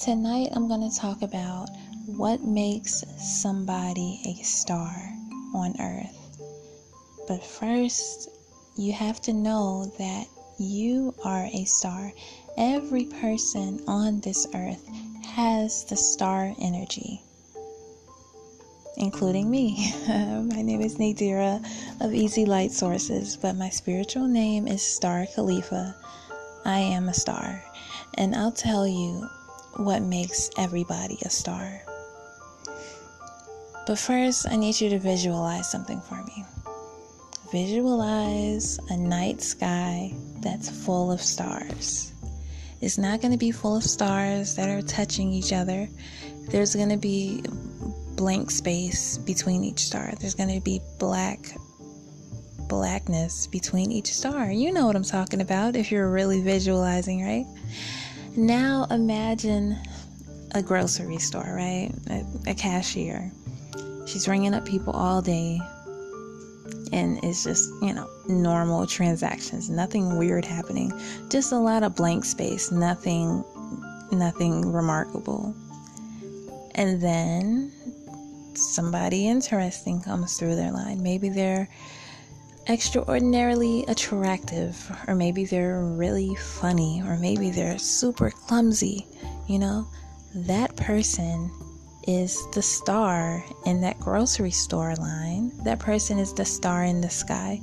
Tonight, I'm going to talk about what makes somebody a star on earth. But first, you have to know that you are a star. Every person on this earth has the star energy, including me. my name is Nadira of Easy Light Sources, but my spiritual name is Star Khalifa. I am a star, and I'll tell you what makes everybody a star. But first, I need you to visualize something for me. Visualize a night sky that's full of stars. It's not going to be full of stars that are touching each other. There's going to be blank space between each star. There's going to be black blackness between each star. You know what I'm talking about if you're really visualizing, right? Now imagine a grocery store, right? A, a cashier. She's ringing up people all day, and it's just, you know, normal transactions, nothing weird happening, just a lot of blank space, nothing nothing remarkable. And then somebody interesting comes through their line. Maybe they're extraordinarily attractive, or maybe they're really funny, or maybe they're super clumsy, you know, that person is the star in that grocery store line. That person is the star in the sky.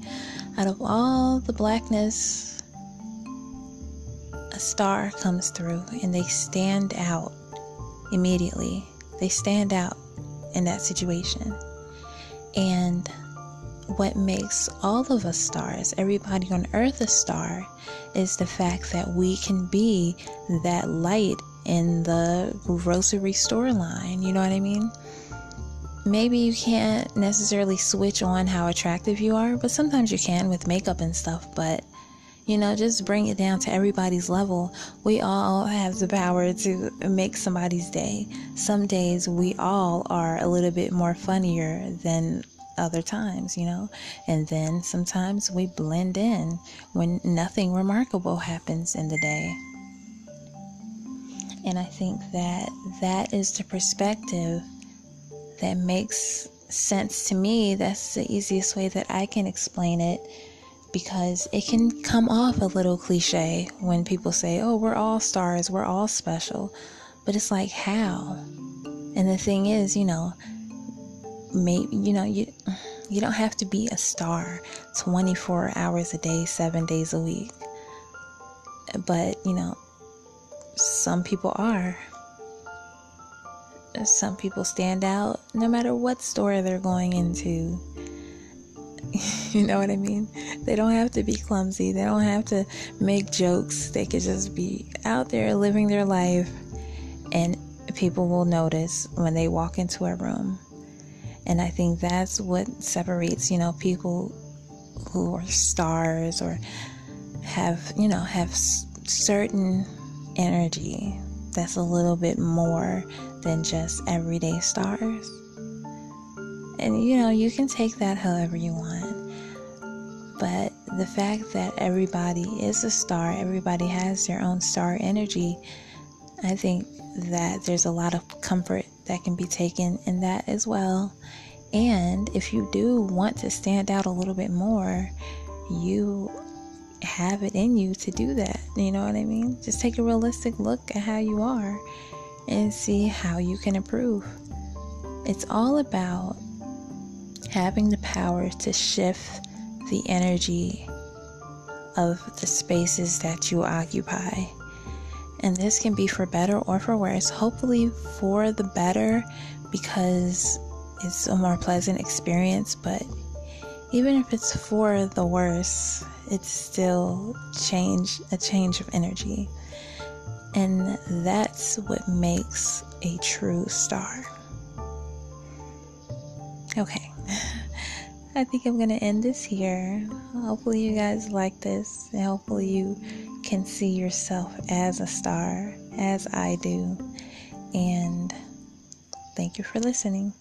Out of all the blackness, a star comes through and they stand out immediately. They stand out in that situation. And what makes all of us stars, everybody on earth a star, is the fact that we can be that light in the grocery store line. You know what I mean? Maybe you can't necessarily switch on how attractive you are, but sometimes you can with makeup and stuff. But you know, just bring it down to everybody's level. We all have the power to make somebody's day. Some days we all are a little bit more funnier than other times, you know, and then sometimes we blend in when nothing remarkable happens in the day. And I think that that is the perspective that makes sense to me. That's the easiest way that I can explain it because it can come off a little cliche when people say, oh, we're all stars, we're all special. But it's like, how? And the thing is, you know, maybe you know you you don't have to be a star 24 hours a day 7 days a week. But you know some people are. Some people stand out no matter what store they're going into. You know what i mean? They don't have to be clumsy. They don't have to make jokes. They could just be out there living their life and people will notice when they walk into a room and I think that's what separates, you know, people who are stars or have, you know, have certain energy that's a little bit more than just everyday stars. And you know, you can take that however you want. But the fact that everybody is a star, everybody has their own star energy, I think that there's a lot of comfort that can be taken in that as well. And if you do want to stand out a little bit more, you have it in you to do that. You know what I mean? Just take a realistic look at how you are and see how you can improve. It's all about having the power to shift the energy of the spaces that you occupy and this can be for better or for worse. Hopefully, for the better because it's a more pleasant experience, but even if it's for the worse, it's still change a change of energy. And that's what makes a true star. Okay. I think I'm going to end this here. Hopefully, you guys like this, and hopefully, you can see yourself as a star, as I do. And thank you for listening.